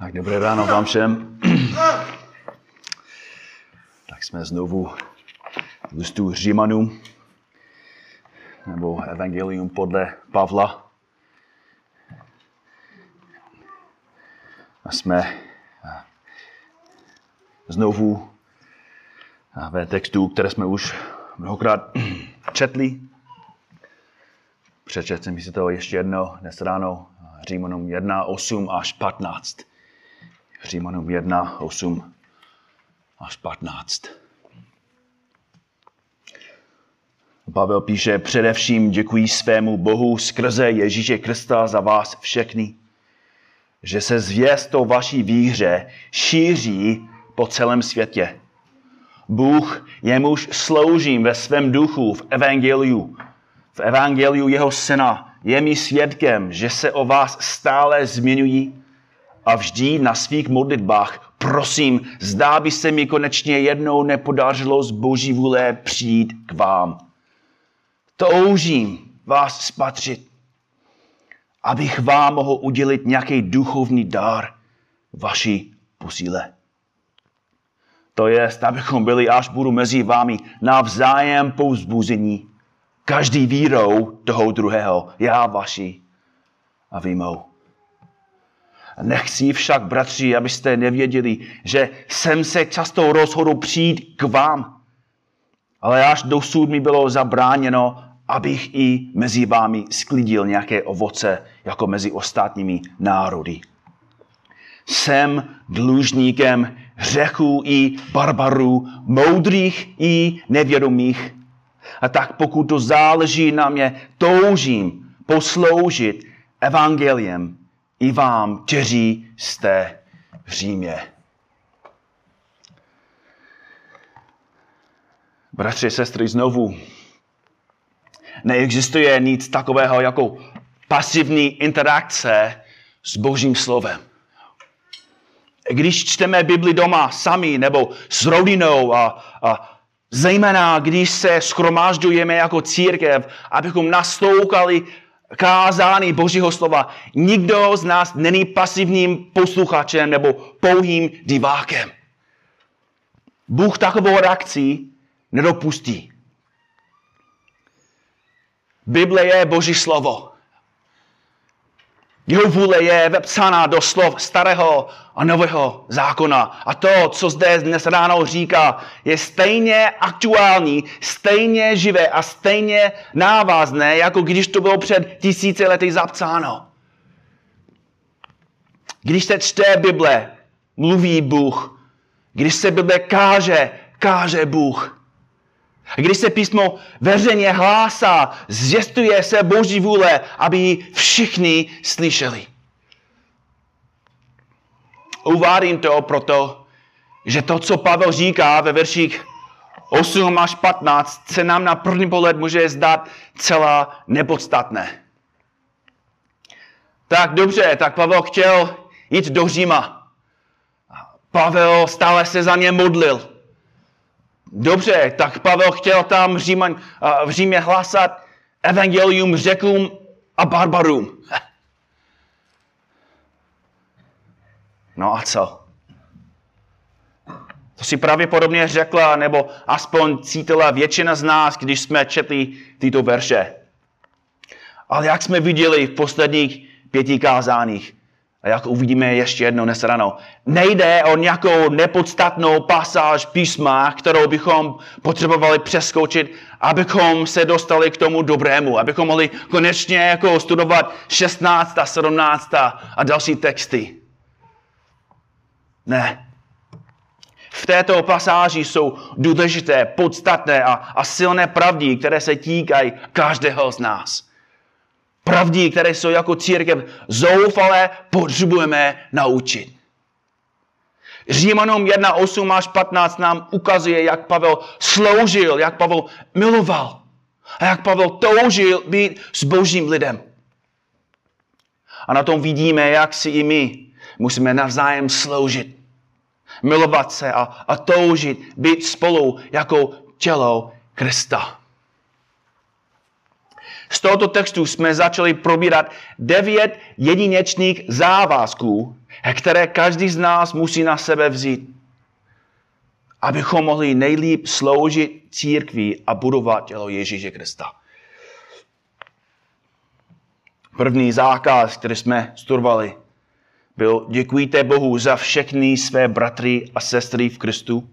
Tak dobré ráno vám všem. tak jsme znovu v listu Římanům, nebo Evangelium podle Pavla. A jsme znovu ve textu, které jsme už mnohokrát četli. Přečetl jsem si to ještě jedno dnes ráno, Římanům 1, 8 až 15. Římanům 1, 8 až 15. Pavel píše, především děkuji svému Bohu skrze Ježíše Krista za vás všechny, že se zvěst o vaší víře šíří po celém světě. Bůh, jemuž sloužím ve svém duchu v evangeliu, v evangeliu jeho syna, je mi svědkem, že se o vás stále zmiňují a vždy na svých modlitbách prosím, zdá by se mi konečně jednou nepodařilo z boží vůle přijít k vám. Toužím vás spatřit, abych vám mohl udělit nějaký duchovní dar vaší posíle. To je, abychom byli, až budu mezi vámi, navzájem povzbuzení, každý vírou toho druhého, já vaši a vy mou. Nechci však, bratři, abyste nevěděli, že jsem se často rozhodl přijít k vám. Ale až dosud mi bylo zabráněno, abych i mezi vámi sklidil nějaké ovoce, jako mezi ostatními národy. Jsem dlužníkem hřechů i barbarů, moudrých i nevědomých. A tak pokud to záleží na mě, toužím posloužit evangeliem i vám, kteří jste v Římě. Bratři, sestry, znovu, neexistuje nic takového jako pasivní interakce s Božím slovem. Když čteme Bibli doma sami nebo s rodinou a, a zejména když se schromážďujeme jako církev, abychom nastoukali kázání Božího slova. Nikdo z nás není pasivním posluchačem nebo pouhým divákem. Bůh takovou reakci nedopustí. Bible je Boží slovo. Jeho vůle je vepsána do slov starého a nového zákona. A to, co zde dnes ráno říká, je stejně aktuální, stejně živé a stejně návazné, jako když to bylo před tisíci lety zapsáno. Když se čte Bible, mluví Bůh. Když se Bible káže, káže Bůh. Když se písmo veřejně hlásá, zjistuje se Boží vůle, aby ji všichni slyšeli. Uvádím to proto, že to, co Pavel říká ve verších 8 až 15, se nám na první pohled může zdát celá nepodstatné. Tak dobře, tak Pavel chtěl jít do Říma. Pavel stále se za ně modlil. Dobře, tak Pavel chtěl tam Říman, v Římě hlásat evangelium řekům a barbarům. No a co? To si pravděpodobně řekla, nebo aspoň cítila většina z nás, když jsme četli tyto verše. Ale jak jsme viděli v posledních pěti kázáních, a jak uvidíme ještě jednou dnes ráno, nejde o nějakou nepodstatnou pasáž písma, kterou bychom potřebovali přeskočit, abychom se dostali k tomu dobrému, abychom mohli konečně jako studovat 16. a 17. a další texty. Ne. V této pasáži jsou důležité, podstatné a, a silné pravdy, které se týkají každého z nás pravdí, které jsou jako církev zoufalé, potřebujeme naučit. Římanům 1, 8 až 15 nám ukazuje, jak Pavel sloužil, jak Pavel miloval a jak Pavel toužil být s božím lidem. A na tom vidíme, jak si i my musíme navzájem sloužit, milovat se a, a toužit být spolu jako tělo Krista. Z tohoto textu jsme začali probírat devět jedinečných závazků, které každý z nás musí na sebe vzít, abychom mohli nejlíp sloužit církvi a budovat tělo Ježíše Krista. První zákaz, který jsme studovali, byl děkujte Bohu za všechny své bratry a sestry v Kristu.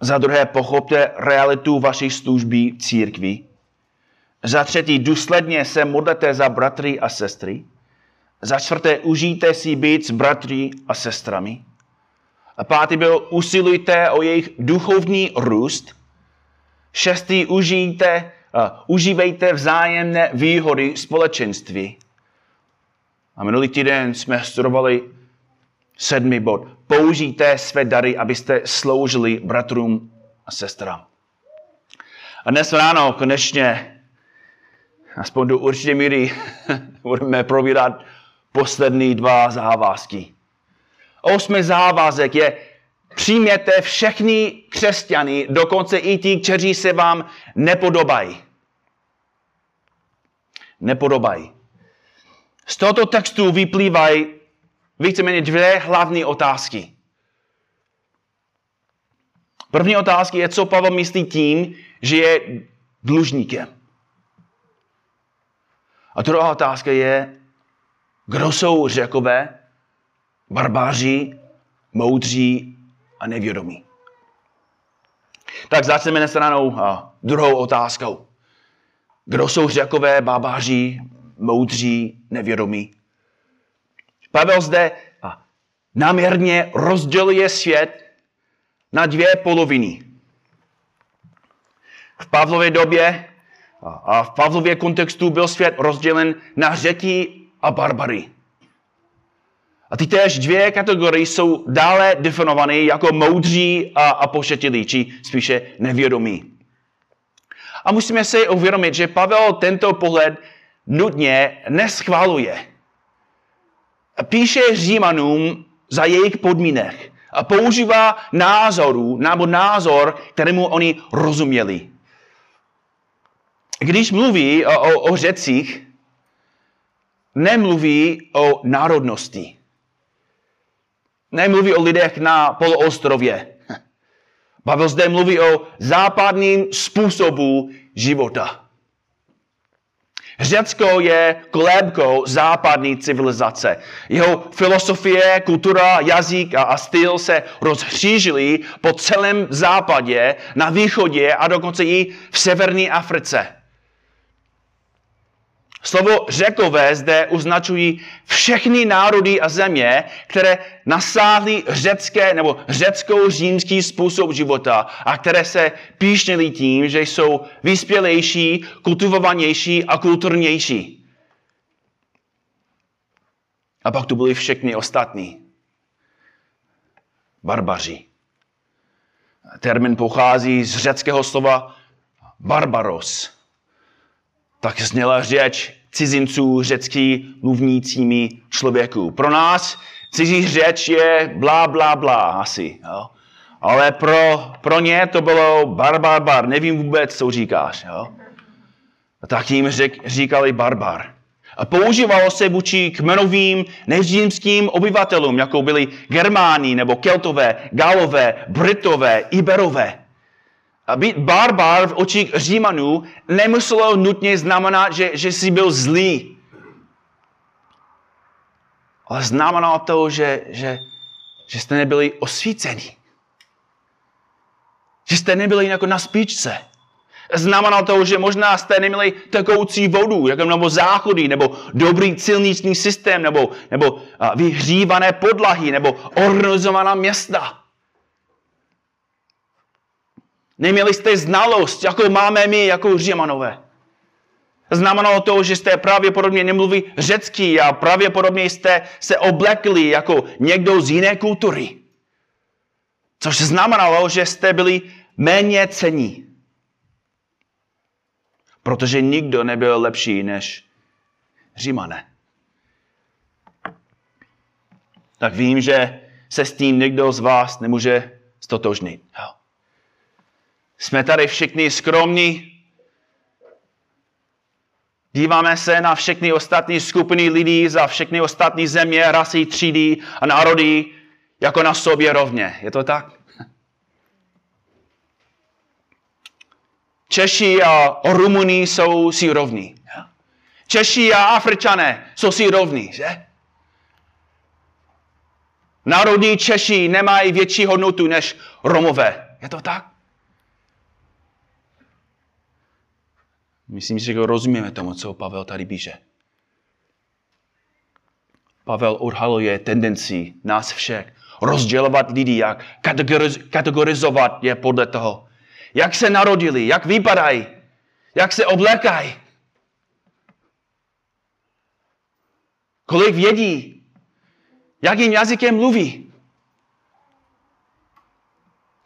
Za druhé pochopte realitu vaší služby v církvi. Za třetí důsledně se modlete za bratry a sestry. Za čtvrté užijte si být s bratry a sestrami. A pátý byl usilujte o jejich duchovní růst. Šestý užijte, uh, užívejte vzájemné výhody společenství. A minulý týden jsme studovali sedmý bod. Použijte své dary, abyste sloužili bratrům a sestrám. A dnes ráno konečně, aspoň do určité míry, budeme probírat poslední dva závazky. Osmý závazek je přijměte všechny křesťany, dokonce i ti, kteří se vám nepodobají. Nepodobají. Z tohoto textu vyplývají víceméně dvě hlavní otázky. První otázka je, co Pavel myslí tím, že je dlužníkem. A druhá otázka je, kdo jsou řekové, barbáři, moudří a nevědomí. Tak začneme stranou druhou otázkou. Kdo jsou řekové, barbáři, moudří, nevědomí? Pavel zde náměrně rozděluje svět na dvě poloviny. V Pavlově době a v Pavlově kontextu byl svět rozdělen na řeky a barbary. A ty též dvě kategorie jsou dále definované jako moudří a, a pošetilí, či spíše nevědomí. A musíme si uvědomit, že Pavel tento pohled nutně neschvaluje. Píše Římanům za jejich podmínek a používá názoru, nebo názor, kterému oni rozuměli. Když mluví o, o, o řecích, nemluví o národnosti. Nemluví o lidech na poloostrově. Pavel zde mluví o západním způsobu života. Řecko je kolébkou západní civilizace. Jeho filosofie, kultura, jazyk a, styl se rozhřížili po celém západě, na východě a dokonce i v severní Africe. Slovo řekové zde označují všechny národy a země, které nasáhly řecké nebo řecko-římský způsob života a které se píšnili tím, že jsou vyspělejší, kultivovanější a kulturnější. A pak tu byli všechny ostatní. Barbaři. Termín pochází z řeckého slova barbaros tak zněla řeč cizinců řecký mluvnícími člověků. Pro nás cizí řeč je blá, blá, blá asi. Jo? Ale pro, pro ně to bylo barbar, bar, nevím vůbec, co říkáš. Jo? A tak jim řek, říkali barbar. A používalo se vůči kmenovým neřímským obyvatelům, jako byli Germáni nebo Keltové, Galové, Britové, Iberové. Být barbar v očích Římanů nemuselo nutně znamenat, že, že jsi byl zlý. Ale znamenalo to, že, že, že jste nebyli osvíceni. Že jste nebyli jako na spíčce. Znamenalo to, že možná jste neměli takoucí vodu, jako nebo záchody, nebo dobrý silniční systém, nebo, nebo vyhřívané podlahy, nebo organizovaná města. Neměli jste znalost, jako máme my, jako Římanové. Znamenalo to, že jste pravděpodobně nemluví řecky a pravděpodobně jste se oblekli jako někdo z jiné kultury. Což znamenalo, že jste byli méně cení. Protože nikdo nebyl lepší než Římané. Tak vím, že se s tím někdo z vás nemůže stotožnit. Jo. Jsme tady všichni skromní. Díváme se na všechny ostatní skupiny lidí za všechny ostatní země, rasy, třídy a národy jako na sobě rovně. Je to tak? Češi a Rumuni jsou si rovní. Češi a Afričané jsou si rovní, že? Národní Češi nemají větší hodnotu než Romové. Je to tak? Myslím si, že rozumíme tomu, co Pavel tady píše. Pavel odhaluje tendenci nás všech rozdělovat lidi, jak kategorizovat je podle toho, jak se narodili, jak vypadají, jak se oblékají, kolik vědí, jakým jazykem mluví.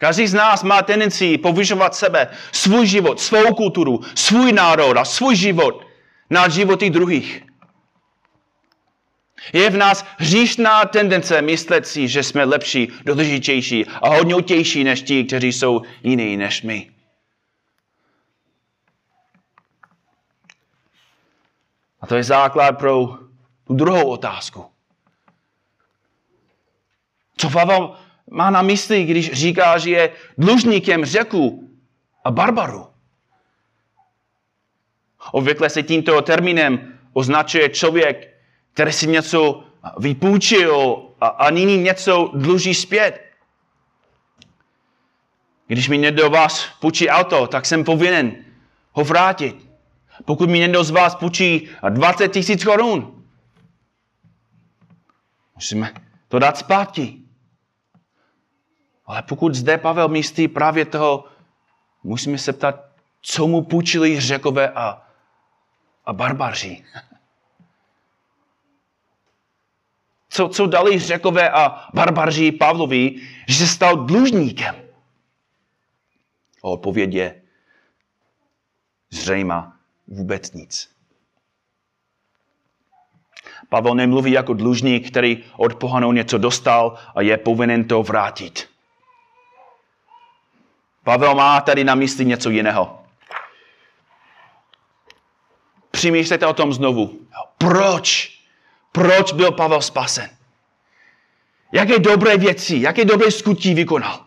Každý z nás má tendenci povyšovat sebe, svůj život, svou kulturu, svůj národ a svůj život nad životy druhých. Je v nás hříšná tendence myslet si, že jsme lepší, důležitější a hodnotější než ti, kteří jsou jiní než my. A to je základ pro tu druhou otázku. Co Pavel má na mysli, když říká, že je dlužníkem řeku a barbaru? Obvykle se tímto termínem označuje člověk, který si něco vypůjčil a, a nyní něco dluží zpět. Když mi někdo vás půjčí auto, tak jsem povinen ho vrátit. Pokud mi někdo z vás půjčí 20 tisíc korun, musíme to dát zpátky. Ale pokud zde Pavel místí právě toho, musíme se ptat, co mu půjčili řekové a, a barbaři. Co, co dali řekové a barbaři Pavlovi, že se stal dlužníkem? odpověď je zřejmá vůbec nic. Pavel nemluví jako dlužník, který od pohanou něco dostal a je povinen to vrátit. Pavel má tady na mysli něco jiného. Přemýšlejte o tom znovu. Proč? Proč byl Pavel spasen? Jaké dobré věci, jaké dobré skutí vykonal?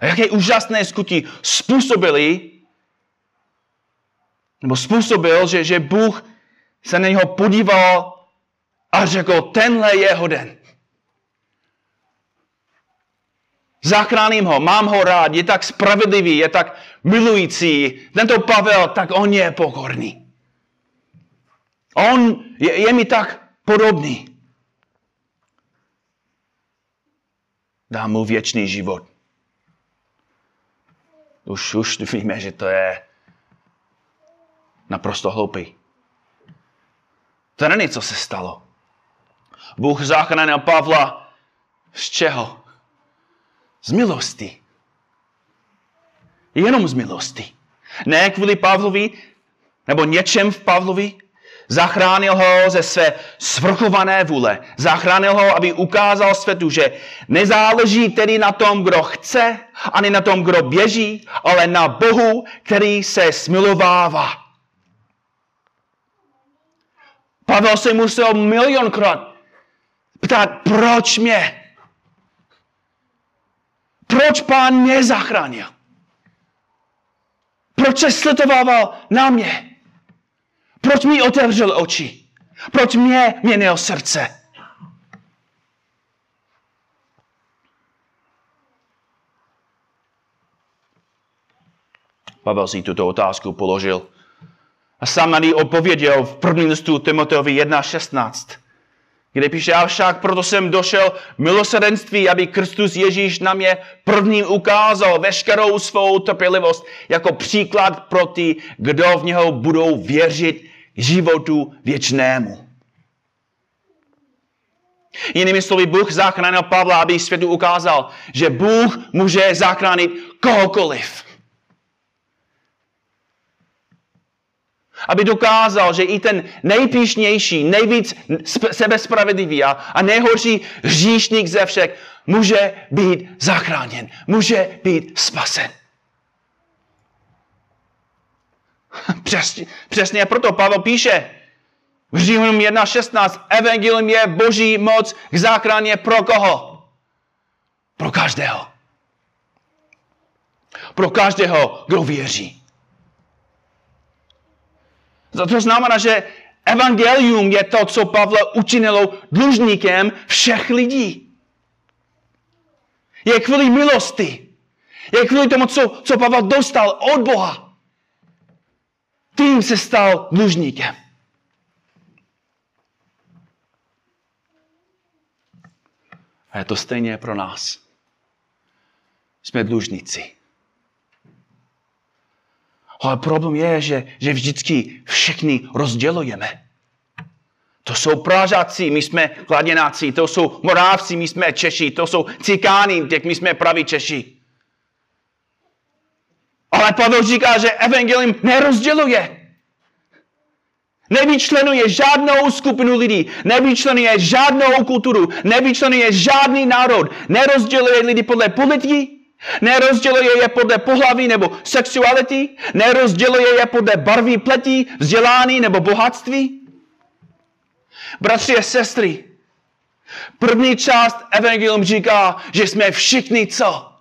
A jaké úžasné skutí způsobili, nebo způsobil, že, že Bůh se na něho podíval a řekl, tenhle je hoden. Zachráním ho, mám ho rád, je tak spravedlivý, je tak milující. Tento Pavel, tak on je pokorný. On je, je mi tak podobný. Dám mu věčný život. Už, už víme, že to je naprosto hloupý. To není, co se stalo. Bůh zachránil Pavla z čeho? Z milosti. Jenom z milosti. Ne kvůli Pavlovi, nebo něčem v Pavlovi. Zachránil ho ze své svrchované vůle. Zachránil ho, aby ukázal světu, že nezáleží tedy na tom, kdo chce, ani na tom, kdo běží, ale na Bohu, který se smilovává. Pavel se musel milionkrát ptát, proč mě? Proč pán mě zachránil? Proč se sletovával na mě? Proč mi otevřel oči? Proč mě měnil srdce? Pavel si tuto otázku položil. A sám na ní odpověděl v prvním listu Timoteovi 1.16 kde píše, avšak proto jsem došel milosedenství, aby Kristus Ježíš na mě prvním ukázal veškerou svou trpělivost jako příklad pro ty, kdo v něho budou věřit životu věčnému. Jinými slovy, Bůh zachránil Pavla, aby světu ukázal, že Bůh může zachránit kohokoliv. Aby dokázal, že i ten nejpíšnější, nejvíc sebespravedlivý a, a nejhorší hříšník ze všech může být zachráněn, může být spasen. Přesně, přesně proto Pavel píše v Římanům 1.16 Evangelium je boží moc k záchraně pro koho? Pro každého. Pro každého, kdo věří. To znamená, že evangelium je to, co Pavle učinilo dlužníkem všech lidí. Je kvůli milosti. Je kvůli tomu, co, co Pavel dostal od Boha. Tím se stal dlužníkem. A je to stejně pro nás. Jsme dlužníci. Ale problém je, že, že vždycky všechny rozdělujeme. To jsou Pražáci, my jsme Kladěnáci, to jsou Morávci, my jsme Češi, to jsou Cikáni, tak my jsme praví Češi. Ale Pavel říká, že evangelium nerozděluje. Nevyčlenuje žádnou skupinu lidí, nevyčlenuje žádnou kulturu, nevyčlenuje žádný národ, nerozděluje lidi podle politiky, nerozděluje je podle pohlaví nebo sexuality, nerozděluje je podle barvy pletí, vzdělání nebo bohatství. Bratři a sestry, první část Evangelium říká, že jsme všichni co?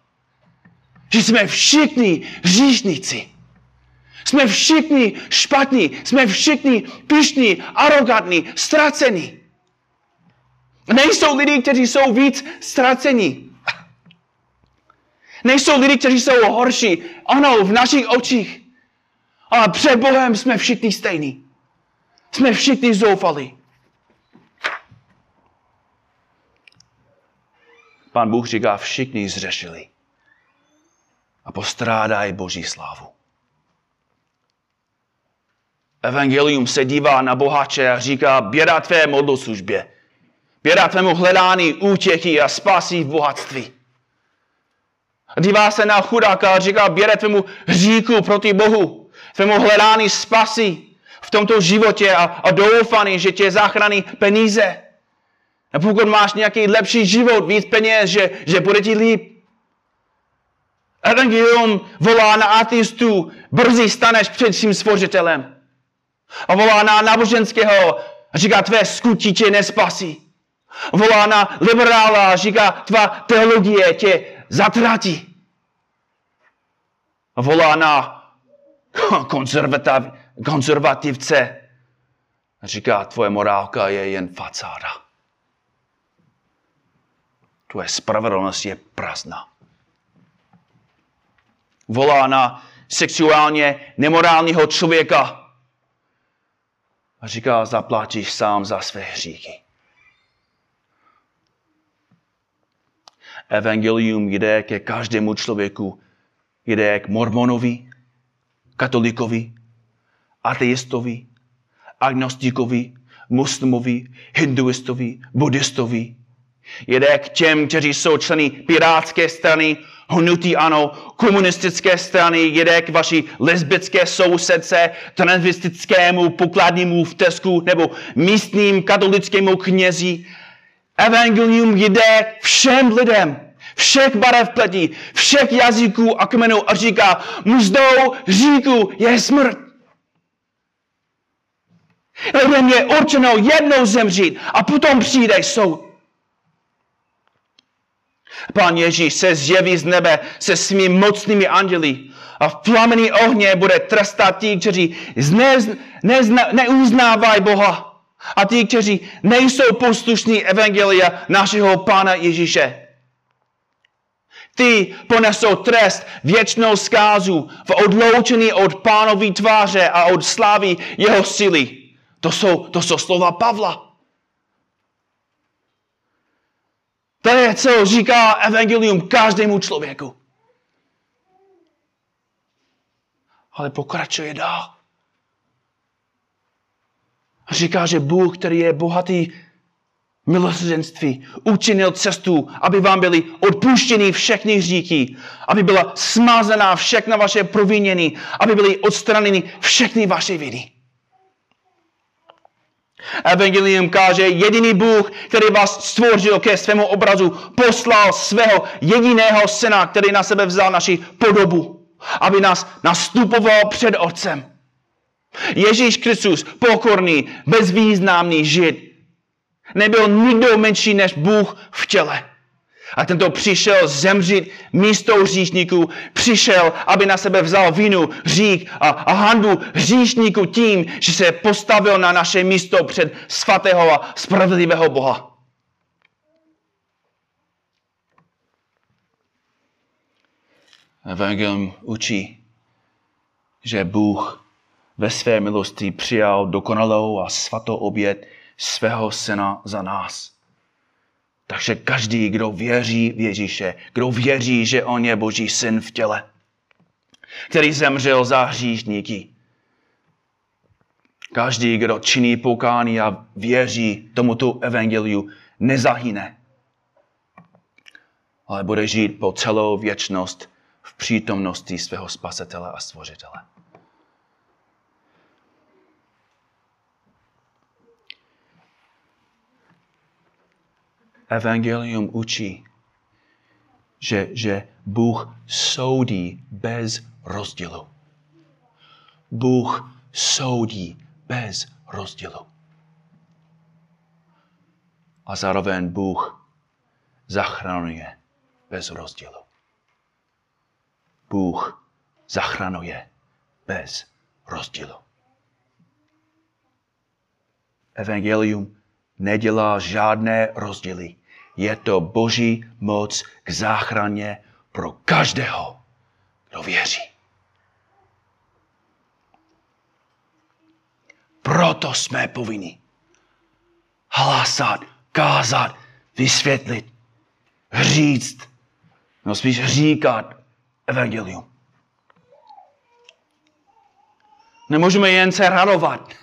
Že jsme všichni říšníci. Jsme všichni špatní, jsme všichni pišní, arrogantní, ztracení. Nejsou lidi, kteří jsou víc ztracení. Nejsou lidi, kteří jsou horší. Ano, v našich očích. Ale před Bohem jsme všichni stejní. Jsme všichni zoufalí. Pán Bůh říká, všichni zřešili a postrádají Boží slávu. Evangelium se dívá na bohače a říká, běda tvé modloslužbě, běda tvému hledání útěchy a spásí v bohatství. Dívá se na chudáka a říká, běda tvému hříku proti Bohu, tvému hledání spasí v tomto životě a, a doufání, že tě zachrání peníze. A pokud máš nějaký lepší život, víc peněz, že, že bude ti líp. Evangelium volá na ateistu, brzy staneš před svým stvořitelem. A volá na náboženského a říká, tvé skutí tě nespasí. Volá na liberála a říká, tvá teologie tě zatratí. Volá na konzervativce a říká, tvoje morálka je jen facáda. Tvoje spravedlnost je prázdná. Volá na sexuálně nemorálního člověka a říká, zaplatíš sám za své hříchy. Evangelium jde ke každému člověku. Jde k mormonovi, katolikovi, ateistovi, agnostikovi, muslimovi, hinduistovi, buddhistovi. Jde k těm, kteří jsou členy pirátské strany, hnutí ano, komunistické strany, jede k vaší lesbické sousedce, transvestickému pokladnímu v Tesku nebo místním katolickému knězi. Evangelium jde všem lidem, všech barev pletí, všech jazyků a kmenů a říká, mzdou říku je smrt. Lidem je určeno jednou zemřít a potom přijde soud. Pán Ježíš se zjeví z nebe se svými mocnými anděli a v plamení ohně bude trestat ti, kteří nezna, neuznávají Boha a ti, kteří nejsou poslušní evangelia našeho Pána Ježíše. Ty ponesou trest věčnou zkázu v odloučení od pánový tváře a od slávy jeho síly. To jsou, to jsou slova Pavla. To je, co říká evangelium každému člověku. Ale pokračuje dál. Říká, že Bůh, který je bohatý milosrdenství, učinil cestu, aby vám byly odpuštěny všechny hříchy, aby byla smazaná všechna vaše provinění, aby byly odstraněny všechny vaše viny. Evangelium káže, jediný Bůh, který vás stvořil ke svému obrazu, poslal svého jediného syna, který na sebe vzal naši podobu, aby nás nastupoval před Otcem. Ježíš Kristus, pokorný, bezvýznamný žid, nebyl nikdo menší než Bůh v těle. A tento přišel zemřít místo hříšníků, přišel, aby na sebe vzal vinu, řík a, a handu hříšníků tím, že se postavil na naše místo před svatého a spravedlivého Boha. Evangelium učí, že Bůh ve své milosti přijal dokonalou a svatou oběd svého syna za nás. Takže každý, kdo věří v Ježíše, kdo věří, že on je Boží syn v těle, který zemřel za hříšníky, každý, kdo činí pokání a věří tomuto evangeliu, nezahyne, ale bude žít po celou věčnost v přítomnosti svého spasitele a stvořitele. Evangelium učí, že, že Bůh soudí bez rozdílu. Bůh soudí bez rozdílu. A zároveň Bůh zachraňuje bez rozdílu. Bůh zachraňuje bez rozdílu. Evangelium nedělá žádné rozdíly. Je to boží moc k záchraně pro každého, kdo věří. Proto jsme povinni hlásat, kázat, vysvětlit, říct, no spíš říkat evangelium. Nemůžeme jen se radovat,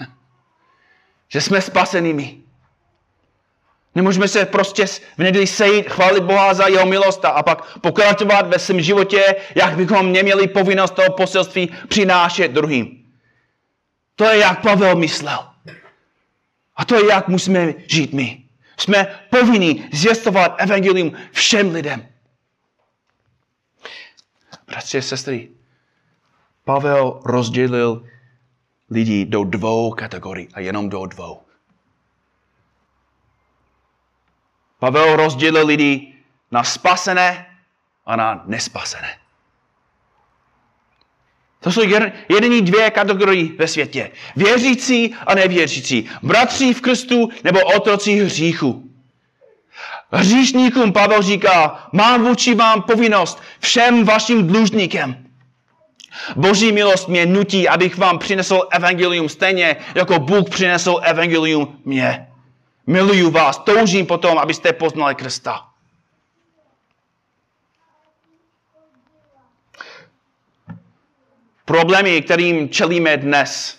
že jsme spasenými. Nemůžeme se prostě v neděli sejít, chválit Boha za jeho milost a pak pokračovat ve svém životě, jak bychom neměli povinnost toho poselství přinášet druhým. To je, jak Pavel myslel. A to je, jak musíme žít my. Jsme povinni zjistovat evangelium všem lidem. Bratři a sestry, Pavel rozdělil lidi do dvou kategorií a jenom do dvou. Pavel rozdělil lidi na spasené a na nespasené. To jsou jediné dvě kategorie ve světě. Věřící a nevěřící. Bratři v Kristu nebo otroci hříchu. Hříšníkům Pavel říká, mám vůči vám povinnost všem vašim dlužníkem. Boží milost mě nutí, abych vám přinesl evangelium stejně, jako Bůh přinesl evangelium mě. Miluju vás, toužím potom, abyste poznali Krista. Problémy, kterým čelíme dnes,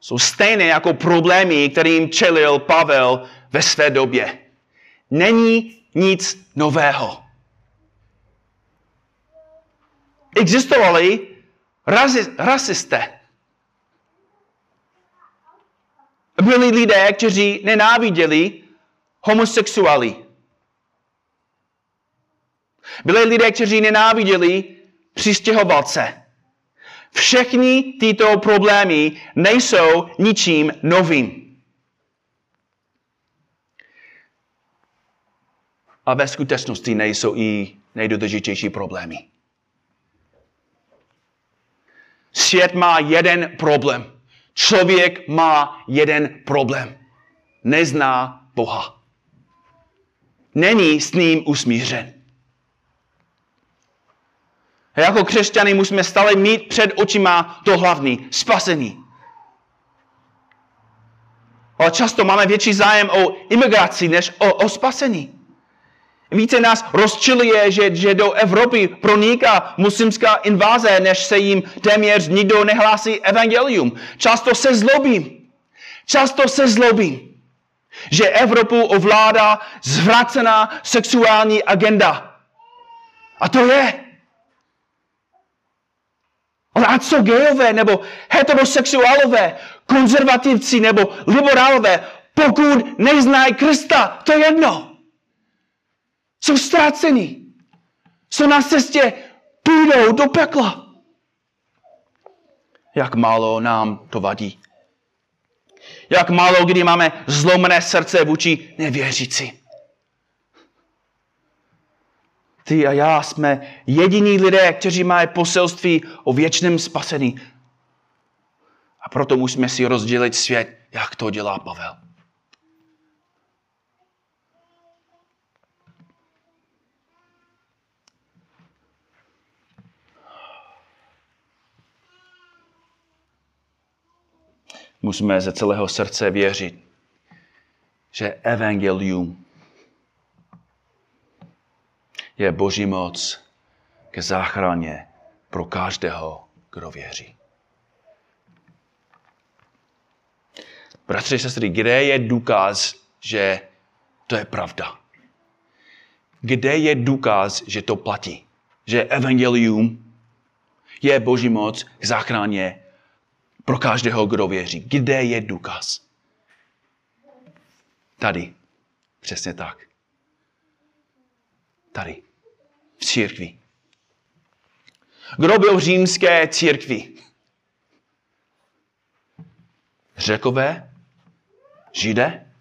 jsou stejné jako problémy, kterým čelil Pavel ve své době. Není nic nového. Existovali rasisté, byli lidé, kteří nenáviděli homosexuály. Byli lidé, kteří nenáviděli přistěhovalce. Všechny tyto problémy nejsou ničím novým. A ve skutečnosti nejsou i nejdůležitější problémy. Svět má jeden problém. Člověk má jeden problém. Nezná Boha. Není s ním usmířen. A jako křesťany musíme stále mít před očima to hlavní, spasení. Ale často máme větší zájem o imigraci, než o, o spasení. Více nás rozčiluje, že, že do Evropy proniká muslimská inváze, než se jim téměř nikdo nehlásí evangelium. Často se zlobím. Často se zlobím, že Evropu ovládá zvracená sexuální agenda. A to je. Ale a co gejové, nebo heterosexuálové, konzervativci, nebo liberálové, pokud neznají Krista, to je jedno. Jsou ztraceni. Jsou na cestě, půjdou do pekla. Jak málo nám to vadí. Jak málo kdy máme zlomené srdce vůči nevěřící. Ty a já jsme jediní lidé, kteří mají poselství o věčném spasení. A proto musíme si rozdělit svět, jak to dělá Pavel. Musíme ze celého srdce věřit, že evangelium je boží moc ke záchraně pro každého, kdo věří. Bratři, sestry, kde je důkaz, že to je pravda? Kde je důkaz, že to platí? Že evangelium je boží moc k záchraně pro každého, kdo věří. Kde je důkaz? Tady. Přesně tak. Tady. V církvi. Kdo byl v římské církvi? Řekové? Židé?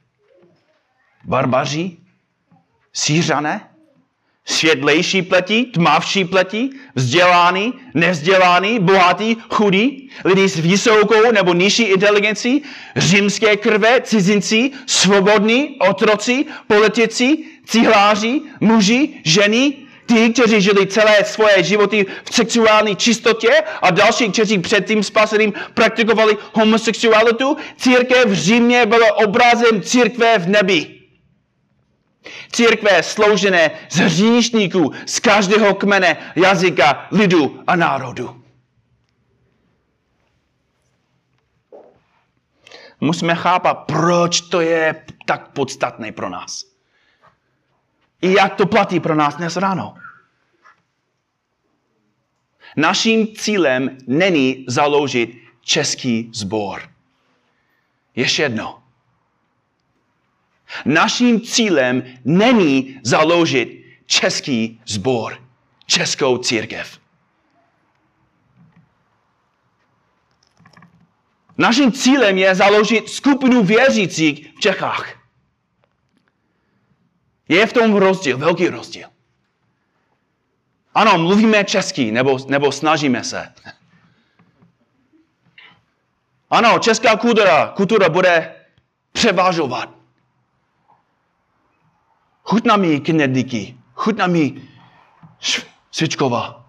Barbaři? Sířané? Světlejší pletí, tmavší pletí, vzdělaný, nevzdělaný, bohatý, chudý, lidi s vysokou nebo nižší inteligencí, římské krve, cizinci, svobodní, otroci, politici, cihláři, muži, ženy, ty, kteří žili celé svoje životy v sexuální čistotě a další, kteří před tím spasením praktikovali homosexualitu, církev v Římě byla obrazem církve v nebi. Církve sloužené z hříšníků z každého kmene, jazyka, lidu a národu. Musíme chápat, proč to je tak podstatné pro nás. I jak to platí pro nás dnes ráno. Naším cílem není založit český sbor. Ještě jedno. Naším cílem není založit český sbor, českou církev. Naším cílem je založit skupinu věřících v Čechách. Je v tom rozdíl, velký rozdíl. Ano, mluvíme česky, nebo, nebo snažíme se. Ano, česká kultura, kultura bude převážovat. Chutná mi knedlíky, chutná mi svičková.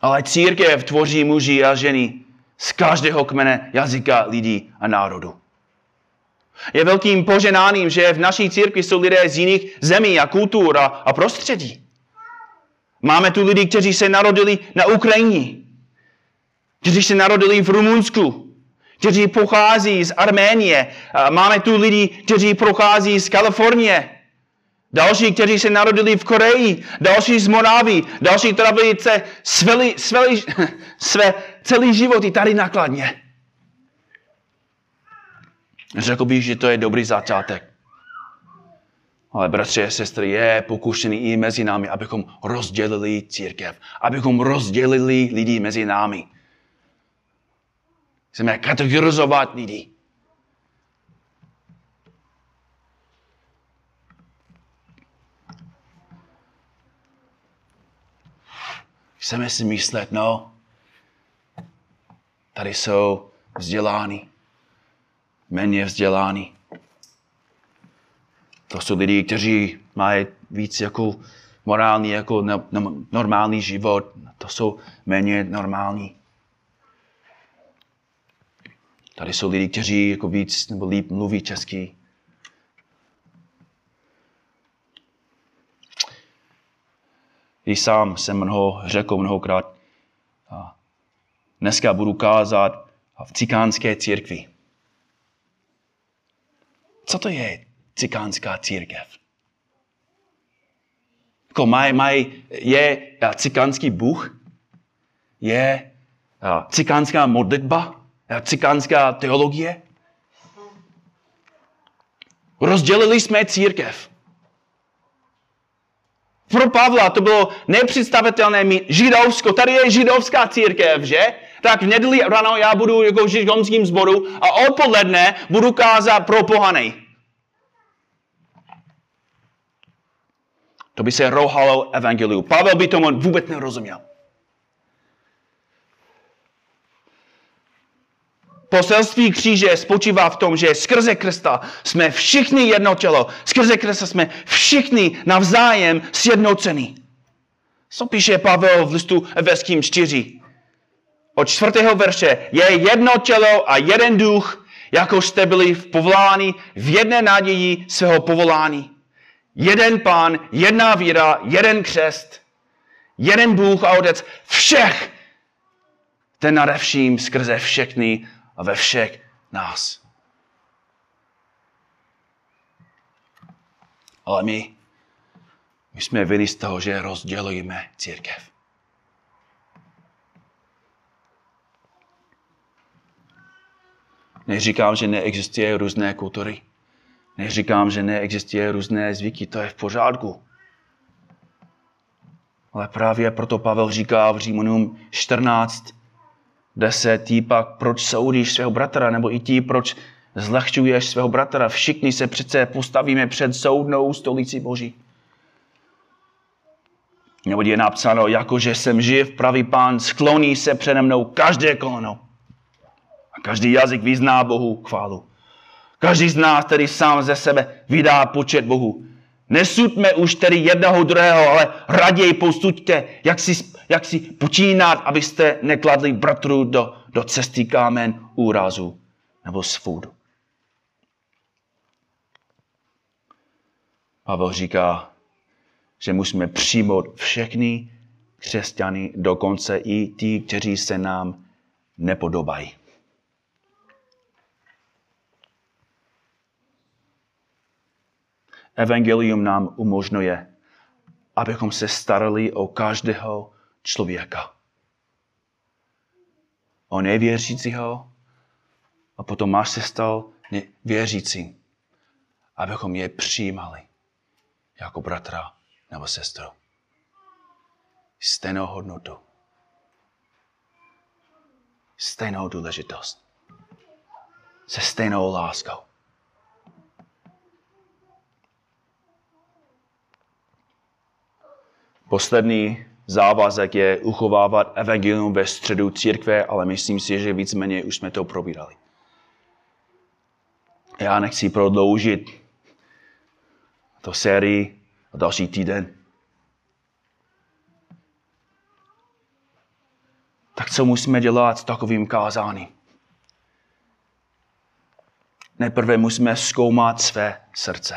Ale církev tvoří muži a ženy z každého kmene, jazyka, lidí a národu. Je velkým poženáním, že v naší církvi jsou lidé z jiných zemí a kultur a, a prostředí. Máme tu lidi, kteří se narodili na Ukrajině, kteří se narodili v Rumunsku, kteří pochází z Arménie. Máme tu lidi, kteří pochází z Kalifornie. Další, kteří se narodili v Koreji, další z Moravy, další trávili své, své celý život i tady nakladně. Řekl bych, že to je dobrý začátek. Ale bratři a sestry, je pokušený i mezi námi, abychom rozdělili církev, abychom rozdělili lidi mezi námi. Chceme kategorizovat lidi. Chceme si myslet, no, tady jsou vzděláni, méně vzděláni. To jsou lidi, kteří mají víc jako morální, jako normální život. To jsou méně normální. Tady jsou lidi, kteří jako víc nebo líp mluví česky. I sám jsem mnoho řekl mnohokrát. A dneska budu kázat v cikánské církvi. Co to je cikánská církev? Jako maj, maj, je cikánský Bůh? Je cikánská modlitba? Cikánská teologie. Rozdělili jsme církev. Pro Pavla to bylo nepředstavitelné mít židovsko. Tady je židovská církev, že? Tak v neděli ráno já budu jako v židovském sboru a odpoledne budu kázat pro pohany. To by se rohalo evangeliu. Pavel by tomu vůbec nerozuměl. Poselství kříže spočívá v tom, že skrze Krista jsme všichni jedno tělo. Skrze Krista jsme všichni navzájem sjednocení. Co píše Pavel v listu Efeským 4? Od čtvrtého verše je jedno tělo a jeden duch, jako jste byli v povolání v jedné naději svého povolání. Jeden pán, jedna víra, jeden křest, jeden Bůh a Otec všech, ten nade vším skrze všechny a ve všech nás. Ale my, my jsme vinni z toho, že rozdělujeme církev. Neříkám, že neexistuje různé kultury. Neříkám, že neexistuje různé zvyky, to je v pořádku. Ale právě proto Pavel říká v Římanům 14, Desetý pak, proč soudíš svého bratra, nebo i ti, proč zlehčuješ svého bratra. Všichni se přece postavíme před soudnou stolici Boží. Nebo je napsáno, jakože jsem živ, pravý pán, skloní se přede mnou každé koleno. A každý jazyk vyzná Bohu chválu. Každý z nás tedy sám ze sebe vydá počet Bohu. Nesuďme už tedy jednoho druhého, ale raději posuďte, jak si, jak si počínat, abyste nekladli bratru do, do cesty kámen úrazu nebo svůdu. Pavel říká, že musíme přijmout všechny křesťany, dokonce i ti, kteří se nám nepodobají. Evangelium nám umožňuje, abychom se starali o každého člověka. O nevěřícího a potom máš se stal věřícím, abychom je přijímali jako bratra nebo sestru. Stejnou hodnotu. Stejnou důležitost. Se stejnou láskou. Poslední závazek je uchovávat evangelium ve středu církve, ale myslím si, že víceméně už jsme to probírali. Já nechci prodloužit to sérii a další týden. Tak co musíme dělat s takovým kázáním? Nejprve musíme zkoumat své srdce.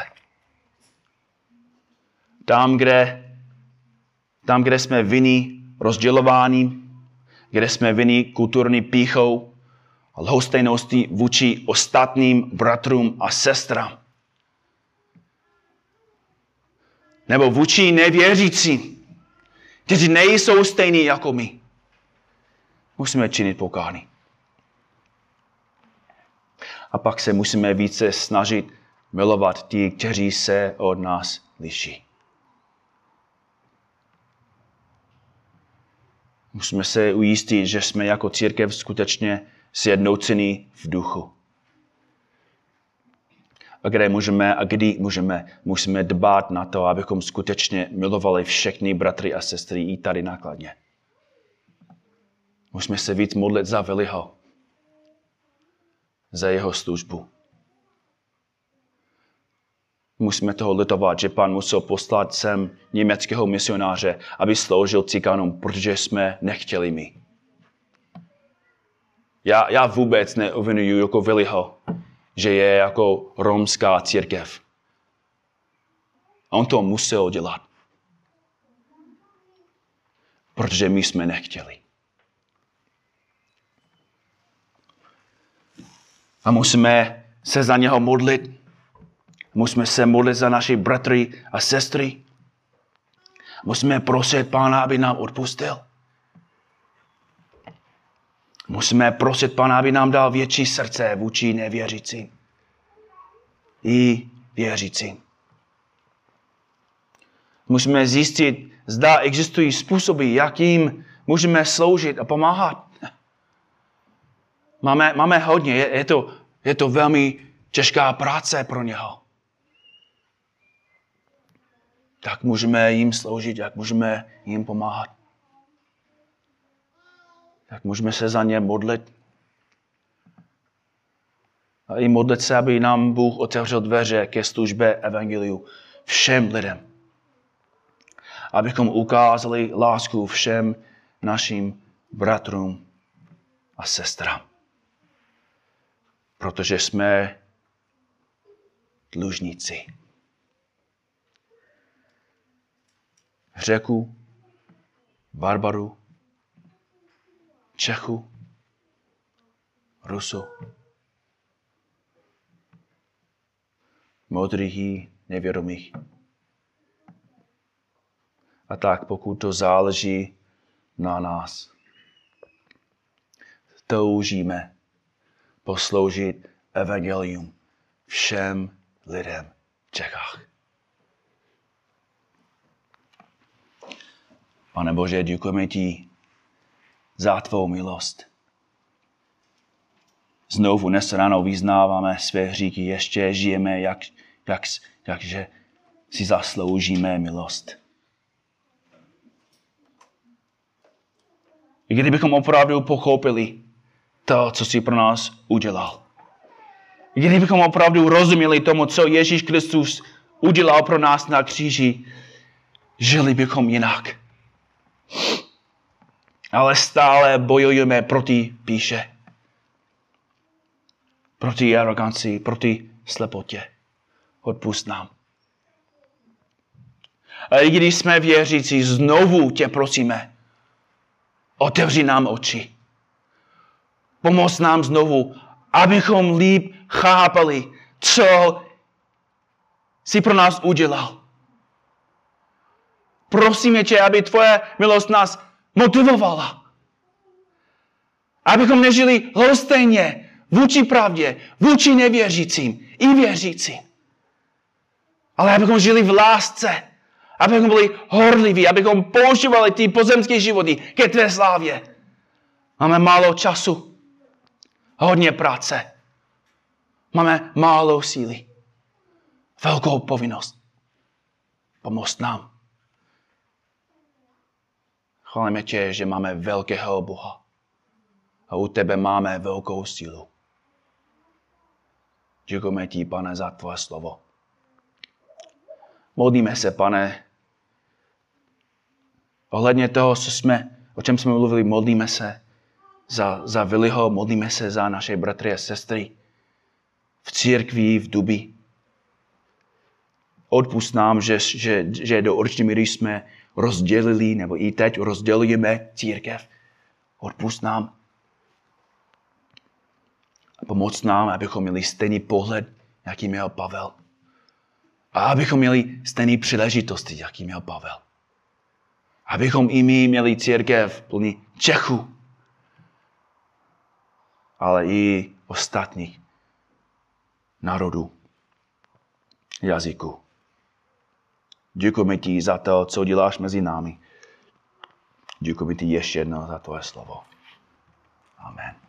Tam, kde tam, kde jsme vinní rozdělování, kde jsme vinní kulturní píchou a lhostejností vůči ostatním bratrům a sestrám. Nebo vůči nevěřícím, kteří nejsou stejní jako my. Musíme činit pokání. A pak se musíme více snažit milovat ty, kteří se od nás liší. Musíme se ujistit, že jsme jako církev skutečně sjednocení v duchu. A kde můžeme a kdy můžeme, musíme dbát na to, abychom skutečně milovali všechny bratry a sestry i tady nákladně. Musíme se víc modlit za Veliho, za jeho službu. Musíme toho litovat, že pan musel poslat sem německého misionáře, aby sloužil cikánům, protože jsme nechtěli my. Já, já vůbec neuvinuju jako Viliho, že je jako romská církev. On to musel dělat. Protože my jsme nechtěli. A musíme se za něho modlit, Musíme se modlit za naše bratry a sestry. Musíme prosit Pána, aby nám odpustil. Musíme prosit Pána, aby nám dal větší srdce vůči nevěřícím. I věřícím. Musíme zjistit, zda existují způsoby, jakým můžeme sloužit a pomáhat. Máme, máme hodně, je, je, to, je to velmi těžká práce pro něho. Tak můžeme jim sloužit, jak můžeme jim pomáhat. Tak můžeme se za ně modlit. A i modlit se, aby nám Bůh otevřel dveře ke službě Evangeliu všem lidem. Abychom ukázali lásku všem našim bratrům a sestrám. Protože jsme dlužníci. Řeku, Barbaru, Čechu, Rusu, modrých nevědomých. A tak pokud to záleží na nás, toužíme posloužit evangelium všem lidem v Čechách. Pane Bože, děkujeme ti za tvou milost. Znovu dnes ráno vyznáváme své hříky, ještě žijeme, jak, jak, jakže si zasloužíme milost. I kdybychom opravdu pochopili to, co jsi pro nás udělal. I kdybychom opravdu rozuměli tomu, co Ježíš Kristus udělal pro nás na kříži, žili bychom jinak. Ale stále bojujeme proti píše. Proti aroganci, proti slepotě. Odpust nám. A i když jsme věřící, znovu tě prosíme, otevři nám oči. Pomoz nám znovu, abychom líp chápali, co jsi pro nás udělal. Prosíme tě, aby tvoje milost nás motivovala. Abychom nežili lhostejně vůči pravdě, vůči nevěřícím i věřícím. Ale abychom žili v lásce, abychom byli horliví, abychom používali ty pozemské životy ke tvé slávě. Máme málo času, hodně práce. Máme málo síly. Velkou povinnost. Pomoct nám. Chválíme tě, že máme velkého Boha. A u tebe máme velkou sílu. Děkujeme ti, pane, za tvoje slovo. Modlíme se, pane, ohledně toho, co jsme, o čem jsme mluvili, modlíme se za, za Viliho, modlíme se za naše bratry a sestry v církvi, v dubi. Odpust nám, že, že, že do určité míry jsme rozdělili, nebo i teď rozdělujeme církev. Odpust nám. A pomoc nám, abychom měli stejný pohled, jaký měl Pavel. A abychom měli stejné příležitosti, jaký měl Pavel. Abychom i my měli církev plný Čechů, ale i ostatních národů, jazyků. Děkujeme ti za to, co děláš mezi námi. Děkujeme ti ještě jednou za tvoje slovo. Amen.